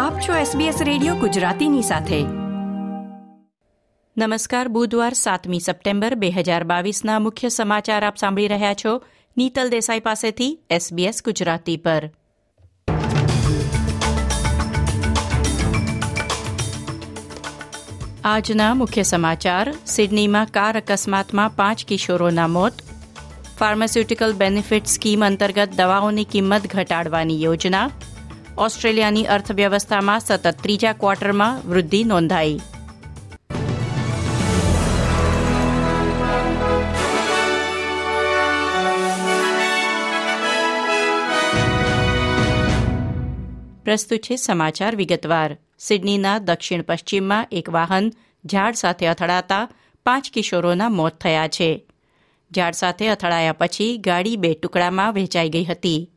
આપ છો SBS radio ગુજરાતીની સાથે. નમસ્કાર, બુધવાર સાતમી સપ્ટેમ્બર બે હજાર બાવીસના મુખ્ય સમાચાર આપ સાંભળી રહ્યા છો નીતલ દેસાઈ પાસેથી SBS ગુજરાતી પર. આજના મુખ્ય સમાચાર, સિડનીમાં કાર અકસ્માતમાં પાંચ કિશોરોના મોત. ફાર્માસ્યુટિકલ બેનિફિટ સ્કીમ અંતર્ગત દવાઓની કિંમત ઘટાડવાની યોજના. ઓસ્ટ્રેલિયાની અર્થવ્યવસ્થામાં સતત ત્રીજા ક્વાર્ટરમાં વૃદ્ધિ નોંધાઈ. પ્રસ્તુત છે સમાચાર વિગતવાર. સિડનીના દક્ષિણ પશ્ચિમમાં એક વાહન ઝાડ સાથે અથડાતા પાંચ કિશોરોના મોત થયા છે. ઝાડ સાથે અથડાયા પછી ગાડી બે ટુકડામાં વહેંચાઈ ગઈ હતી.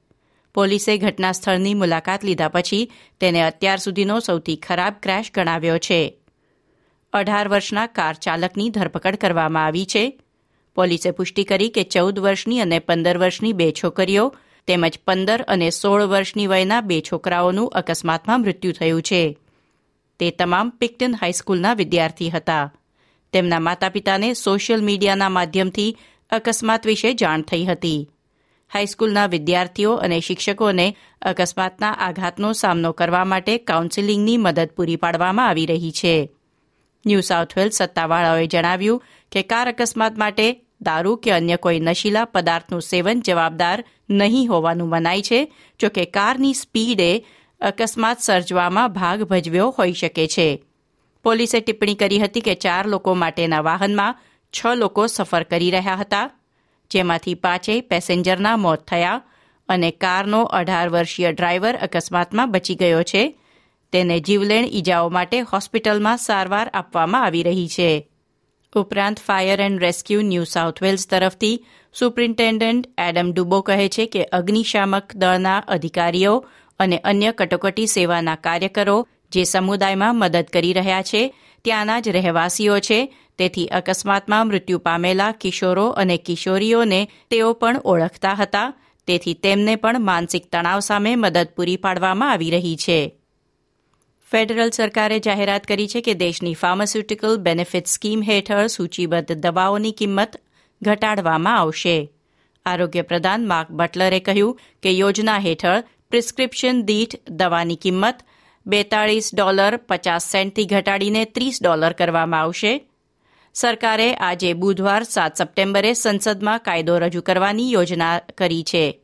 પોલીસે ઘટના સ્થળની મુલાકાત લીધા પછી તેને અત્યાર સુધીનો સૌથી ખરાબ ક્રેશ ગણાવ્યો છે. અઢાર વર્ષના કાર ચાલકની ધરપકડ કરવામાં આવી છે. પોલીસે પુષ્ટિ કરી કે ચૌદ વર્ષની અને પંદર વર્ષની બે છોકરીઓ તેમજ પંદર અને સોળ વર્ષની વયના બે છોકરાઓનું અકસ્માતમાં મૃત્યુ થયું છે. તે તમામ પિક્ટન હાઈસ્કૂલના વિદ્યાર્થી હતા. તેમના માતા પિતાને સોશિયલ મીડિયાના માધ્યમથી અકસ્માત વિશે જાણ થઈ હતી. હાઈસ્કૂલના વિદ્યાર્થીઓ અને શિક્ષકોને અકસ્માતના આઘાતનો સામનો કરવા માટે કાઉન્સેલિંગની મદદ પૂરી પાડવામાં આવી રહી છે. ન્યૂ સાઉથ વેલ્સ સત્તાવાળાઓએ જણાવ્યું કે કાર અકસ્માત માટે દારૂ કે અન્ય કોઈ નશીલા પદાર્થનું સેવન જવાબદાર નહીં હોવાનું મનાય છે, જોકે કારની સ્પીડે અકસ્માત સર્જવામાં ભાગ ભજવ્યો હોઈ શકે છે. પોલીસે ટિપ્પણી કરી હતી કે ચાર લોકો માટેના વાહનમાં છ લોકો સફર કરી રહ્યા હતા. જેમાંથી પાંચેય પેસેન્જરના મોત થયા અને કારનો અઢાર વર્ષીય ડ્રાઈવર અકસ્માતમાં બચી ગયો છે. તેને જીવલેણ ઈજાઓ માટે હોસ્પિટલમાં સારવાર આપવામાં આવી રહી છે. ઉપરાંત fire and rescue New South Wales તરફથી સુપ્રિન્ટેન્ડન્ટ એડમ ડુબો કહે છે કે અગ્નિશામક દળના અધિકારીઓ અને અન્ય કટોકટી સેવાના કાર્યકરો જે સમુદાયમાં મદદ કરી રહ્યા છે, ત્યાંના જ રહેવાસીઓ છે તેથી અકસ્માતમાં મૃત્યુ પામેલા કિશોરો અને કિશોરીઓને તેઓ પણ ઓળખતા હતા. તેથી તેમને પણ માનસિક તણાવ સામે મદદ પૂરી પાડવામાં આવી રહી છે. ફેડરલ સરકારે જાહેરાત કરી છે કે દેશની ફાર્માસ્યુટિકલ બેનિફિટ સ્કીમ હેઠળ સૂચિબદ્ધ દવાઓની કિંમત ઘટાડવામાં આવશે. આરોગ્ય પ્રધાન માર્ક બટલરે કહ્યું કે યોજના હેઠળ પ્રિસ્ક્રિપ્શન દીઠ દવાની કિંમત બેતાળીસ ડોલર પચાસ સેન્ટથી ઘટાડીને ત્રીસ ડોલર કરવામાં આવશે. સરકારે આજે બુધવાર સાત સપ્ટેમ્બરે સંસદમાં કાયદો રજૂ કરવાની યોજના કરી છે.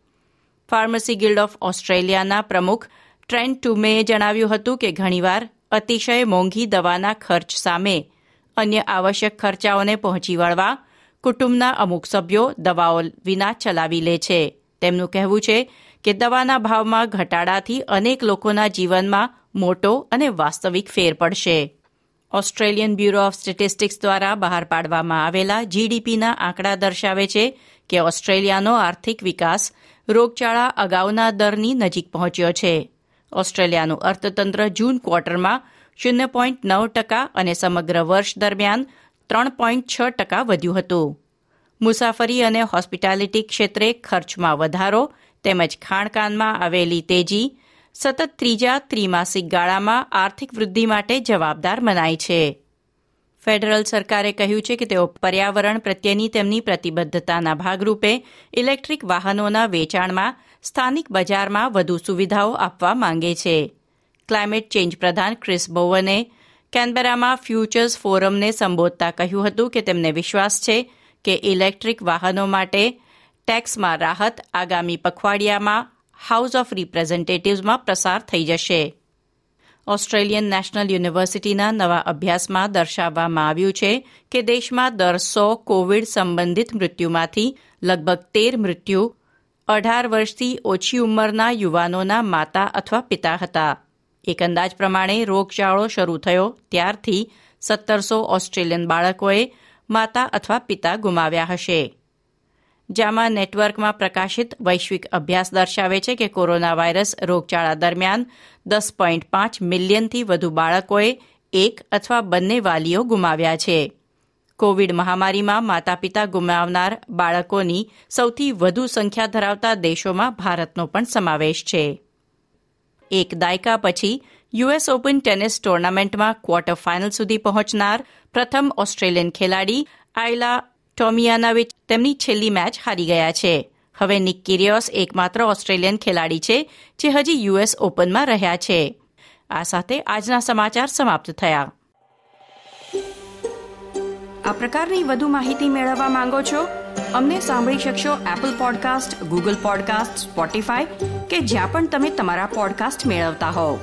ફાર્મસી ગિલ્ડ ઓફ ઓસ્ટ્રેલિયાના પ્રમુખ ટ્રેન્ટ ટુમેએ જણાવ્યું હતું કે ઘણીવાર અતિશય મોંઘી દવાના ખર્ચ સામે અન્ય આવશ્યક ખર્ચાઓને પહોંચી વળવા કુટુંબના અમુક સભ્યો દવાઓ વિના ચલાવી લે છે. તેમનું કહેવું છે કે દવાના ભાવમાં ઘટાડાથી અનેક લોકોના જીવનમાં મોટો અને વાસ્તવિક ફેર પડશે. ઓસ્ટ્રેલિયન બ્યુરો ઓફ સ્ટેટિસ્ટિક્સ દ્વારા બહાર પાડવામાં આવેલા જીડીપીના આંકડા દર્શાવે છે કે ઓસ્ટ્રેલિયાનો આર્થિક વિકાસ રોગચાળા અગાઉના દરની નજીક પહોંચ્યો છે. ઓસ્ટ્રેલિયાનું અર્થતંત્ર જૂન ક્વાર્ટરમાં શૂન્ય પોઈન્ટ નવ ટકા અને સમગ્ર વર્ષ દરમિયાન ત્રણ પોઈન્ટ છ ટકા વધ્યું હતું. મુસાફરી અને હોસ્પિટાલિટી ક્ષેત્રે ખર્ચમાં વધારો તેમજ ખાણકાનમાં આવેલી તેજી સતત ત્રીજા ત્રિમાસિક ગાળામાં આર્થિક વૃદ્ધિ માટે જવાબદાર મનાય છે. ફેડરલ સરકારે કહ્યું છે કે તેઓ પર્યાવરણ પ્રત્યેની તેમની પ્રતિબદ્ધતાના ભાગરૂપે ઇલેક્ટ્રિક વાહનોના વેચાણમાં, સ્થાનિક બજારમાં વધુ સુવિધાઓ આપવા માંગે છે. ક્લાઇમેટ ચેન્જ પ્રધાન ક્રિસ બોવને કેનબેરામાં ફ્યુચર્સ ફોરમને સંબોધતા કહ્યું હતું કે તેમને વિશ્વાસ છે કે ઇલેક્ટ્રિક વાહનો માટે ટેક્સમાં રાહત આગામી પખવાડિયામાં હાઉસ ઓફ રિપ્રેઝેન્ટેટિવ્સમાં પ્રસાર થઈ જશે. ઓસ્ટ્રેલિયન નેશનલ યુનિવર્સિટીના નવા અભ્યાસમાં દર્શાવવામાં આવ્યું છે કે દેશમાં દર સો કોવિડ સંબંધિત મૃત્યુમાંથી લગભગ તેર મૃત્યુ, અઢાર વર્ષથી ઓછી ઉંમરના યુવાનોના માતા અથવા પિતા હતા. એક અંદાજ પ્રમાણે રોગચાળો શરૂ થયો ત્યારથી સત્તરસો ઓસ્ટ્રેલિયન બાળકોએ માતા અથવા પિતા ગુમાવ્યા હશે. જામા નેટવર્કમાં પ્રકાશિત વૈશ્વિક અભ્યાસ દર્શાવે છે કે કોરોના વાયરસ રોગચાળા દરમિયાન દસ પોઈન્ટ પાંચ મિલિયનથી વધુ બાળકોએ એક અથવા બંને વાલીઓ ગુમાવ્યા છે. કોવિડ મહામારીમાં માતા પિતા ગુમાવનાર બાળકોની સૌથી વધુ સંખ્યા ધરાવતા દેશોમાં ભારતનો પણ સમાવેશ છે. એક દાયકા પછી યુએસ ઓપન ટેનિસ ટુર્નામેન્ટમાં ક્વાર્ટર ફાઇનલ સુધી પહોંચનાર પ્રથમ ઓસ્ટ્રેલિયન ખેલાડી આયલા ટોમિયાનાવિચ તેમની છેલ્લી મેચ હારી ગયા છે. હવે નિક કિરિયોસ એકમાત્ર ઓસ્ટ્રેલિયન ખેલાડી છે, જે હજી યુએસ ઓપનમાં રહ્યા છે. આ સાથે આજના સમાચાર સમાપ્ત થયા. આ પ્રકારની વધુ માહિતી મેળવવા માંગો છો? અમને સાંભળી શકશો Apple podcast Google podcast Spotify કે જ્યાં પણ તમે તમારા પોડકાસ્ટ મેળવતા હોવ.